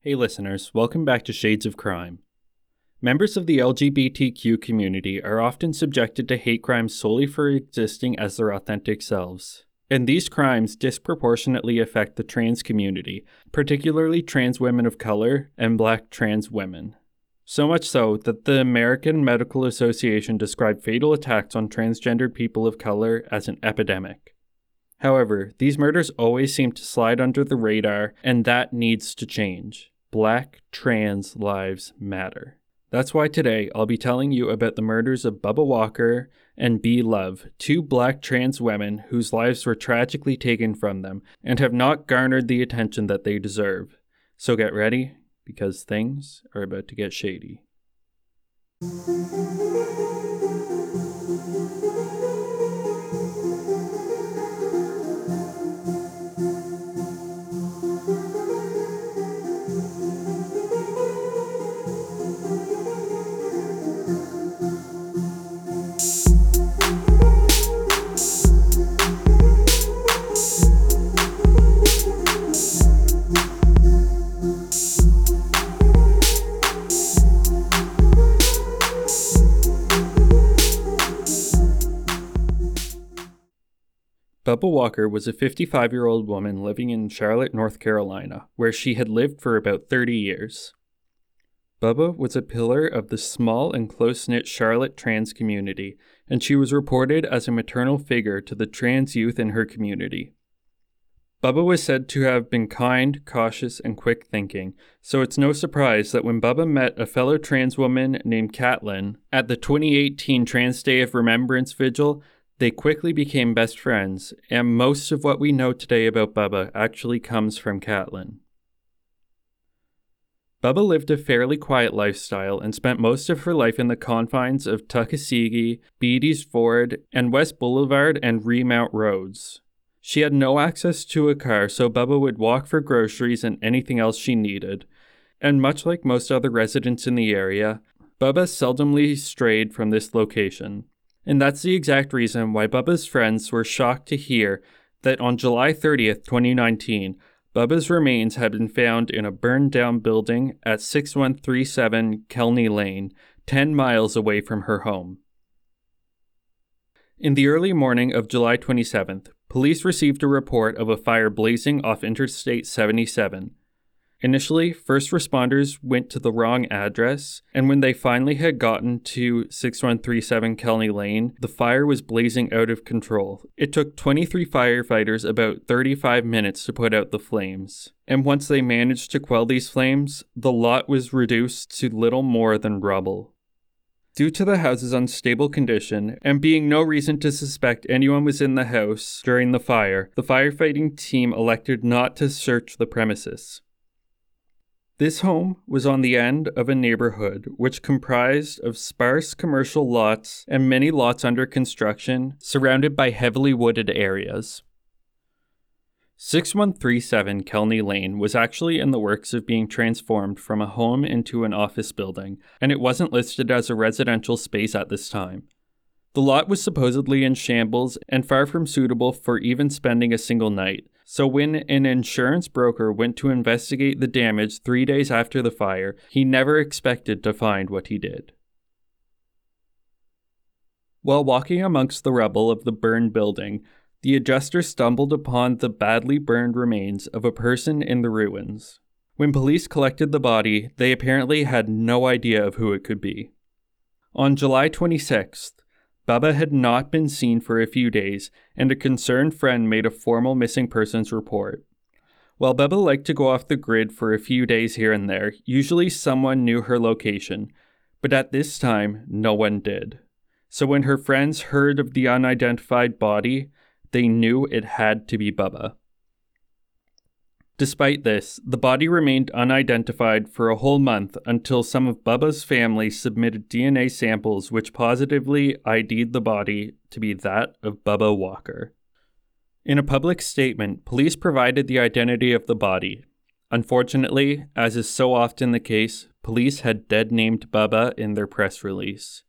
Hey, listeners, welcome back to Shades of Crime. Members of the LGBTQ community are often subjected to hate crimes solely for existing as their authentic selves. And these crimes disproportionately affect the trans community, particularly trans women of color and black trans women. So much so that the American Medical Association described fatal attacks on transgendered people of color as an epidemic. However, these murders always seem to slide under the radar, and that needs to change. Black trans lives matter. That's why today I'll be telling you about the murders of Bubba Walker and B. Love, two black trans women whose lives were tragically taken from them and have not garnered the attention that they deserve. So get ready, because things are about to get shady. Bubba Walker was a 55 year old woman living in Charlotte, North Carolina, where she had lived for about 30 years. Bubba was a pillar of the small and close knit Charlotte trans community, and she was reported as a maternal figure to the trans youth in her community. Bubba was said to have been kind, cautious, and quick thinking, so it's no surprise that when Bubba met a fellow trans woman named Catlin at the 2018 Trans Day of Remembrance Vigil, they quickly became best friends, and most of what we know today about Bubba actually comes from Catlin. Bubba lived a fairly quiet lifestyle and spent most of her life in the confines of Tuckasegee, Beatties Ford, and West Boulevard and Remount roads. She had no access to a car, so Bubba would walk for groceries and anything else she needed. And much like most other residents in the area, Bubba seldomly strayed from this location. And that's the exact reason why Bubba's friends were shocked to hear that on July 30th, 2019, Bubba's remains had been found in a burned down building at 6137 Kelney Lane, 10 miles away from her home. In the early morning of July 27th, police received a report of a fire blazing off Interstate 77, Initially, first responders went to the wrong address, and when they finally had gotten to 6137 Kelney Lane, the fire was blazing out of control. It took 23 firefighters about 35 minutes to put out the flames. And once they managed to quell these flames, the lot was reduced to little more than rubble. Due to the house's unstable condition, and being no reason to suspect anyone was in the house during the fire, the firefighting team elected not to search the premises. This home was on the end of a neighborhood which comprised of sparse commercial lots and many lots under construction, surrounded by heavily wooded areas. 6137 Kelney Lane was actually in the works of being transformed from a home into an office building, and it wasn't listed as a residential space at this time. The lot was supposedly in shambles and far from suitable for even spending a single night, so, when an insurance broker went to investigate the damage three days after the fire, he never expected to find what he did. While walking amongst the rubble of the burned building, the adjuster stumbled upon the badly burned remains of a person in the ruins. When police collected the body, they apparently had no idea of who it could be. On July 26th, Bubba had not been seen for a few days, and a concerned friend made a formal missing persons report. While Bubba liked to go off the grid for a few days here and there, usually someone knew her location, but at this time, no one did. So when her friends heard of the unidentified body, they knew it had to be Bubba. Despite this, the body remained unidentified for a whole month until some of Bubba's family submitted DNA samples which positively ID'd the body to be that of Bubba Walker. In a public statement, police provided the identity of the body. Unfortunately, as is so often the case, police had dead named Bubba in their press release.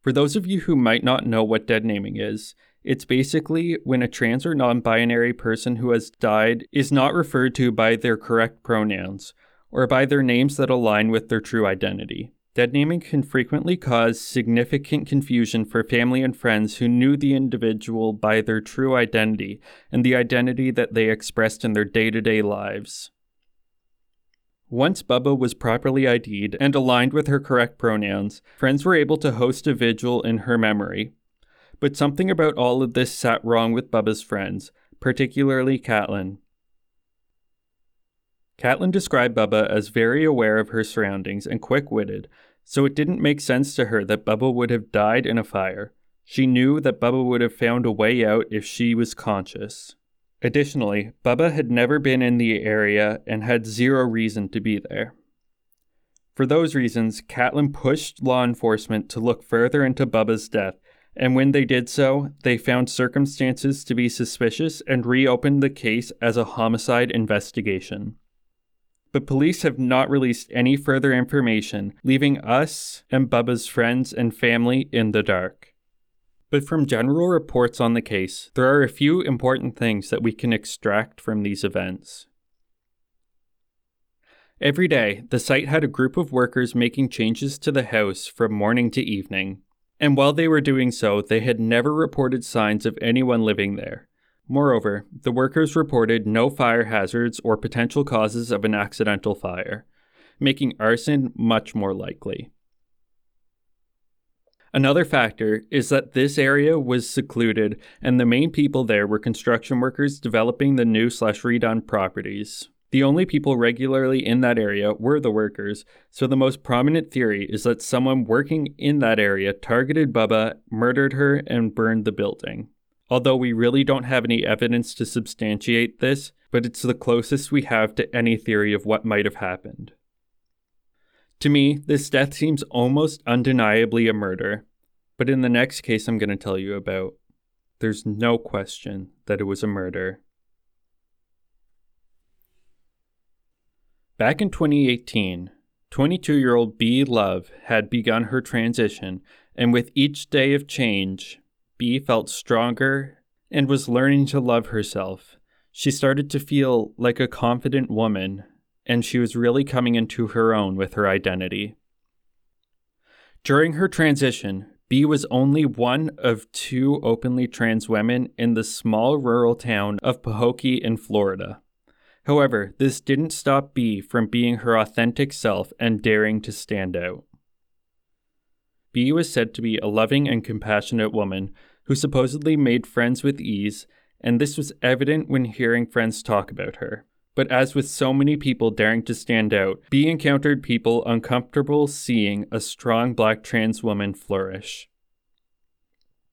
For those of you who might not know what dead naming is, it's basically when a trans or non binary person who has died is not referred to by their correct pronouns, or by their names that align with their true identity. Dead naming can frequently cause significant confusion for family and friends who knew the individual by their true identity and the identity that they expressed in their day to day lives. Once Bubba was properly ID'd and aligned with her correct pronouns, friends were able to host a vigil in her memory. But something about all of this sat wrong with Bubba's friends, particularly Caitlin. Caitlin described Bubba as very aware of her surroundings and quick witted, so it didn't make sense to her that Bubba would have died in a fire. She knew that Bubba would have found a way out if she was conscious. Additionally, Bubba had never been in the area and had zero reason to be there. For those reasons, Caitlin pushed law enforcement to look further into Bubba's death, and when they did so, they found circumstances to be suspicious and reopened the case as a homicide investigation. But police have not released any further information, leaving us and Bubba's friends and family in the dark. But from general reports on the case, there are a few important things that we can extract from these events. Every day, the site had a group of workers making changes to the house from morning to evening. And while they were doing so, they had never reported signs of anyone living there. Moreover, the workers reported no fire hazards or potential causes of an accidental fire, making arson much more likely. Another factor is that this area was secluded and the main people there were construction workers developing the new slash redone properties. The only people regularly in that area were the workers, so the most prominent theory is that someone working in that area targeted Bubba, murdered her, and burned the building. Although we really don't have any evidence to substantiate this, but it's the closest we have to any theory of what might have happened. To me, this death seems almost undeniably a murder, but in the next case I'm going to tell you about, there's no question that it was a murder. Back in 2018, 22 year old B. Love had begun her transition, and with each day of change, B felt stronger and was learning to love herself. She started to feel like a confident woman and she was really coming into her own with her identity. During her transition, B was only one of two openly trans women in the small rural town of Pahokee in Florida. However, this didn't stop B from being her authentic self and daring to stand out. B was said to be a loving and compassionate woman who supposedly made friends with ease, and this was evident when hearing friends talk about her. But as with so many people daring to stand out, B encountered people uncomfortable seeing a strong black trans woman flourish.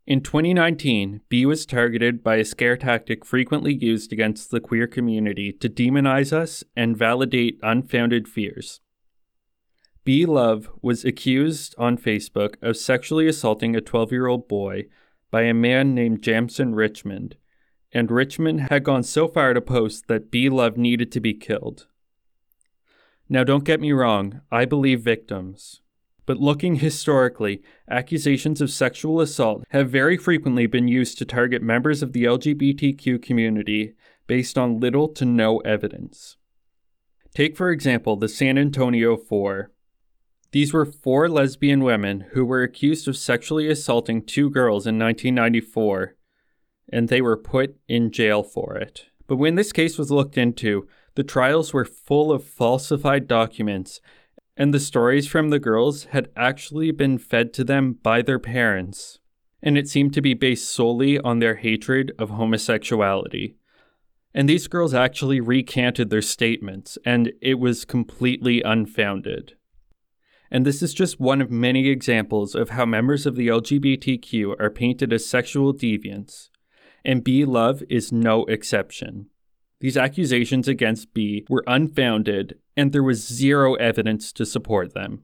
In 2019, B was targeted by a scare tactic frequently used against the queer community to demonize us and validate unfounded fears. B Love was accused on Facebook of sexually assaulting a 12 year old boy by a man named Jamson Richmond, and Richmond had gone so far to post that B Love needed to be killed. Now, don't get me wrong, I believe victims. But looking historically, accusations of sexual assault have very frequently been used to target members of the LGBTQ community based on little to no evidence. Take, for example, the San Antonio Four. These were four lesbian women who were accused of sexually assaulting two girls in 1994 and they were put in jail for it. But when this case was looked into, the trials were full of falsified documents, and the stories from the girls had actually been fed to them by their parents, and it seemed to be based solely on their hatred of homosexuality. And these girls actually recanted their statements, and it was completely unfounded. And this is just one of many examples of how members of the LGBTQ are painted as sexual deviants, and B Love is no exception. These accusations against B were unfounded, and there was zero evidence to support them.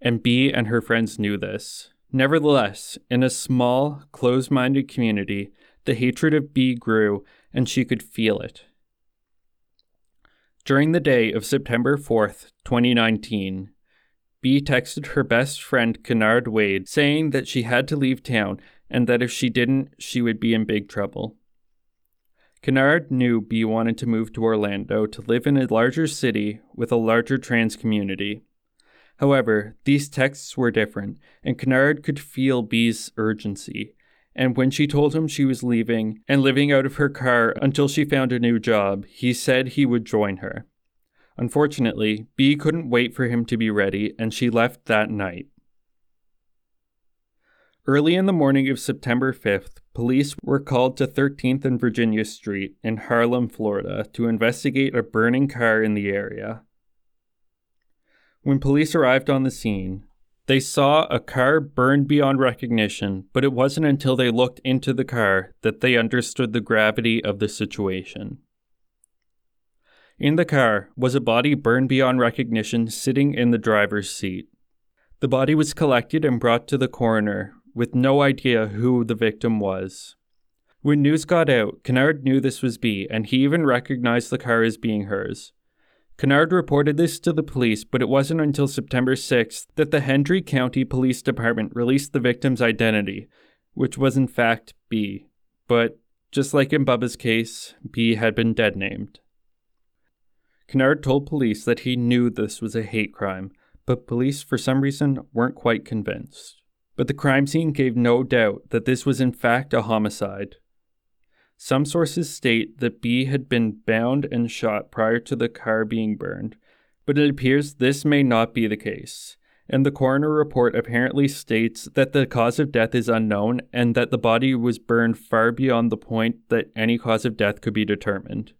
And B and her friends knew this. Nevertheless, in a small, closed minded community, the hatred of B grew, and she could feel it. During the day of September 4th, 2019, B texted her best friend Kennard Wade saying that she had to leave town and that if she didn't, she would be in big trouble. Kennard knew B wanted to move to Orlando to live in a larger city with a larger trans community. However, these texts were different, and Kennard could feel B's urgency. And when she told him she was leaving and living out of her car until she found a new job, he said he would join her. Unfortunately, B couldn't wait for him to be ready, and she left that night. Early in the morning of September 5th, police were called to 13th and Virginia Street in Harlem, Florida, to investigate a burning car in the area. When police arrived on the scene, they saw a car burned beyond recognition, but it wasn't until they looked into the car that they understood the gravity of the situation. In the car was a body burned beyond recognition sitting in the driver's seat. The body was collected and brought to the coroner, with no idea who the victim was. When news got out, Kennard knew this was B, and he even recognized the car as being hers. Kennard reported this to the police, but it wasn't until September 6th that the Hendry County Police Department released the victim's identity, which was in fact B. But just like in Bubba's case, B had been dead named. Kennard told police that he knew this was a hate crime, but police, for some reason, weren't quite convinced. But the crime scene gave no doubt that this was in fact a homicide. Some sources state that B had been bound and shot prior to the car being burned, but it appears this may not be the case. And the coroner report apparently states that the cause of death is unknown and that the body was burned far beyond the point that any cause of death could be determined.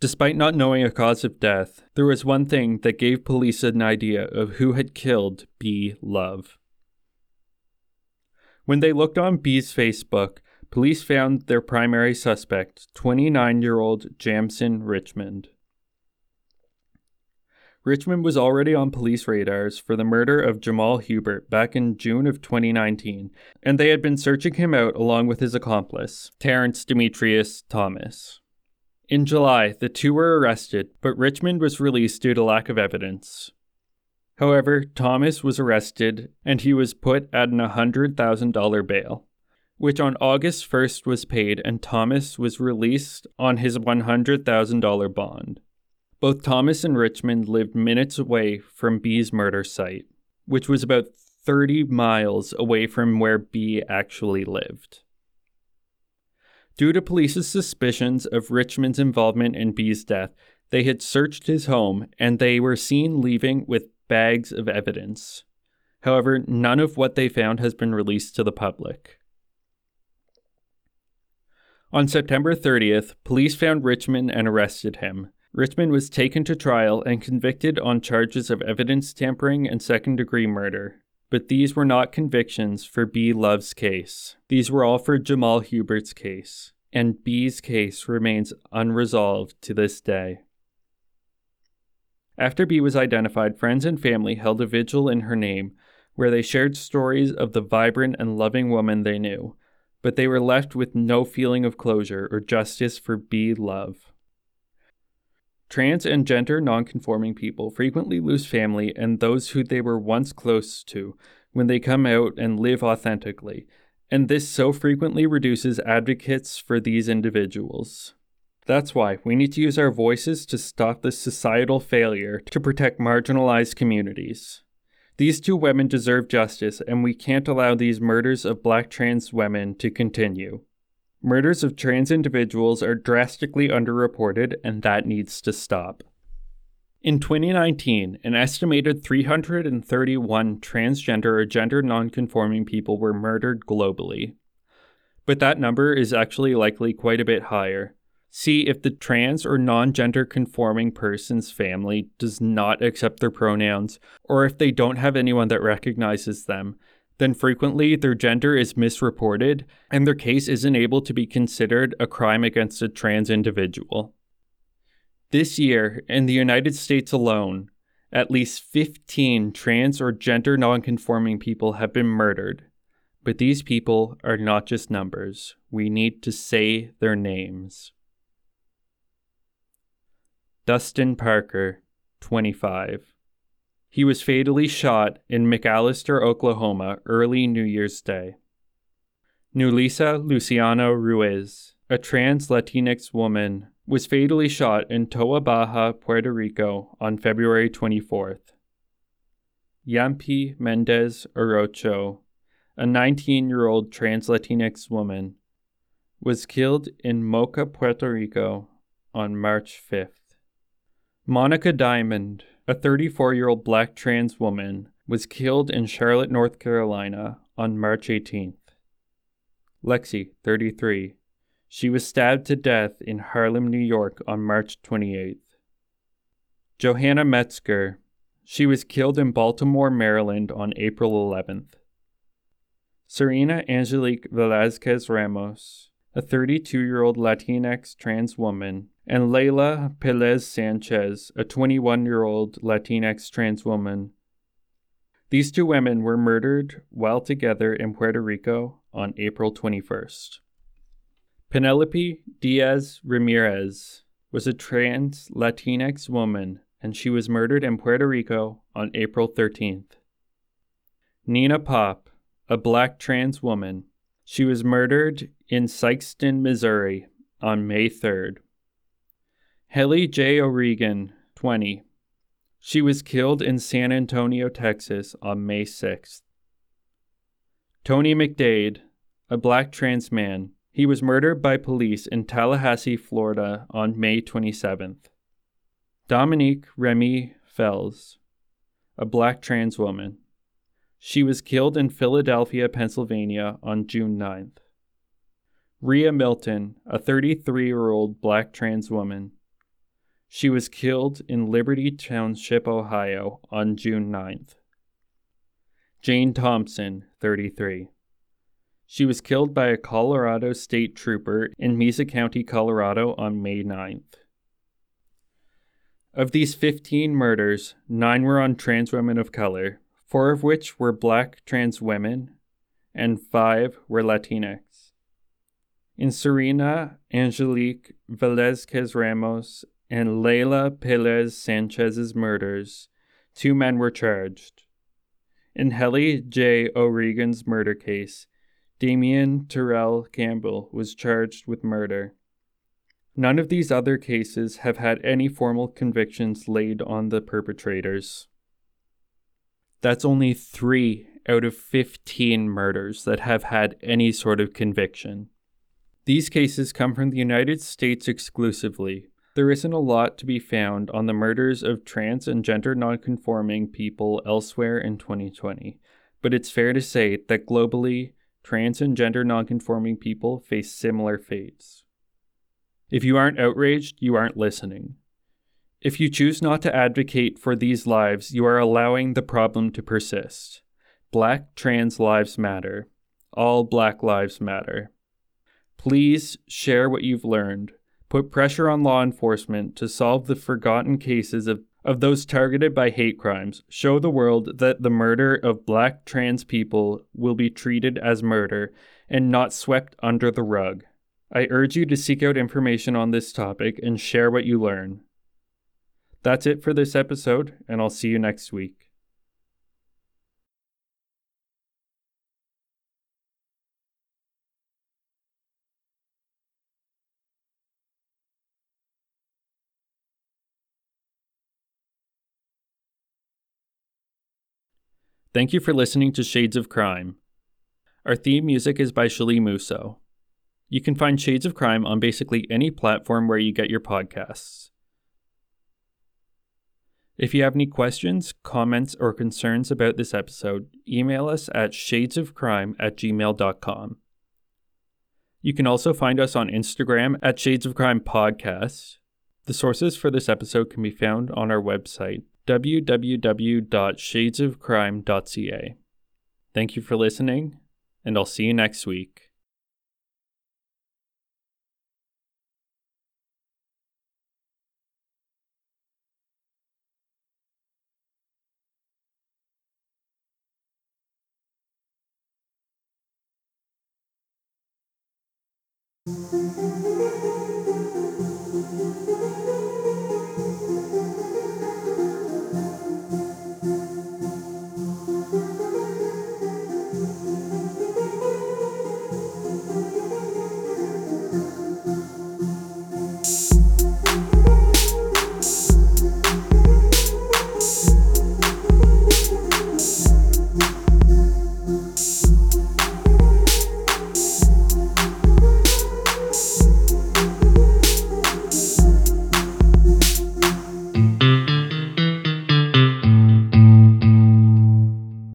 Despite not knowing a cause of death, there was one thing that gave police an idea of who had killed B. Love. When they looked on B's Facebook, police found their primary suspect, 29 year old Jamson Richmond. Richmond was already on police radars for the murder of Jamal Hubert back in June of 2019, and they had been searching him out along with his accomplice, Terrence Demetrius Thomas. In July, the two were arrested, but Richmond was released due to lack of evidence. However, Thomas was arrested and he was put at an $100,000 bail, which on August 1st was paid, and Thomas was released on his $100,000 bond. Both Thomas and Richmond lived minutes away from B's murder site, which was about 30 miles away from where B actually lived. Due to police's suspicions of Richmond's involvement in B's death, they had searched his home and they were seen leaving with bags of evidence. However, none of what they found has been released to the public. On September 30th, police found Richmond and arrested him. Richmond was taken to trial and convicted on charges of evidence tampering and second degree murder. But these were not convictions for B. Love's case. These were all for Jamal Hubert's case, and B's case remains unresolved to this day. After B was identified, friends and family held a vigil in her name where they shared stories of the vibrant and loving woman they knew, but they were left with no feeling of closure or justice for B. Love. Trans and gender nonconforming people frequently lose family and those who they were once close to when they come out and live authentically, and this so frequently reduces advocates for these individuals. That's why we need to use our voices to stop this societal failure to protect marginalized communities. These two women deserve justice, and we can't allow these murders of black trans women to continue. Murders of trans individuals are drastically underreported, and that needs to stop. In 2019, an estimated 331 transgender or gender nonconforming people were murdered globally. But that number is actually likely quite a bit higher. See if the trans or non gender conforming person's family does not accept their pronouns, or if they don't have anyone that recognizes them, then frequently their gender is misreported and their case isn't able to be considered a crime against a trans individual. This year, in the United States alone, at least 15 trans or gender nonconforming people have been murdered. But these people are not just numbers. We need to say their names. Dustin Parker, 25. He was fatally shot in McAlester, Oklahoma, early New Year's Day. Neulisa Luciano Ruiz, a trans Latinx woman, was fatally shot in Toa Baja, Puerto Rico on February 24th. Yampi Mendez Arocho, a 19 year old trans Latinx woman, was killed in Moca, Puerto Rico on March 5th. Monika Diamond, a 34 year old black trans woman, was killed in Charlotte, North Carolina on March 18th. Lexi, 33. She was stabbed to death in Harlem, New York on March 28th. Johanna Metzger. She was killed in Baltimore, Maryland on April 11th. Serena Angelique Velazquez Ramos, a 32 year old Latinx trans woman, and Layla Pelaez Sanchez, a 21 year old Latinx trans woman. These two women were murdered while together in Puerto Rico on April 21st. Penelope Diaz Ramirez was a trans Latinx woman and she was murdered in Puerto Rico on April 13th. Nina Pop, a black trans woman, she was murdered in Sikeston, Missouri on May 3rd. Helle Jae O'Regan, 20. She was killed in San Antonio, Texas on May 6th. Tony McDade, a black trans man, he was murdered by police in Tallahassee, Florida on May 27th. Dominique Rem'mie Fells, a black trans woman. She was killed in Philadelphia, Pennsylvania on June 9th. Riah Milton, a 33 year old black trans woman. She was killed in Liberty Township, Ohio on June 9th. Jayne Thompson, 33. She was killed by a Colorado state trooper in Mesa County, Colorado on May 9th. Of these 15 murders, nine were on trans women of color, four of which were black trans women, and five were Latinx. In Serena Angelique Velazquez Ramos and Layla Pelaez Sanchez's murders, two men were charged. In Helle Jae O'Regan's murder case, Damien Terrell Campbell was charged with murder. None of these other cases have had any formal convictions laid on the perpetrators. That's only three out of 15 murders that have had any sort of conviction. These cases come from the United States exclusively. There isn't a lot to be found on the murders of trans and gender nonconforming people elsewhere in 2020, but it's fair to say that globally, trans and gender nonconforming people face similar fates. If you aren't outraged, you aren't listening. If you choose not to advocate for these lives, you are allowing the problem to persist. Black trans lives matter. All black lives matter. Please share what you've learned. Put pressure on law enforcement to solve the forgotten cases of of those targeted by hate crimes show the world that the murder of black trans people will be treated as murder and not swept under the rug. I urge you to seek out information on this topic and share what you learn. That's it for this episode, and I'll see you next week. Thank you for listening to Shades of Crime. Our theme music is by Shali Musso. You can find Shades of Crime on basically any platform where you get your podcasts. If you have any questions, comments, or concerns about this episode, email us at shadesofcrime at gmail.com. You can also find us on Instagram at Shades of Crime Podcast. The sources for this episode can be found on our website, www.shadesofcrime.ca. Thank you for listening, and I'll see you next week.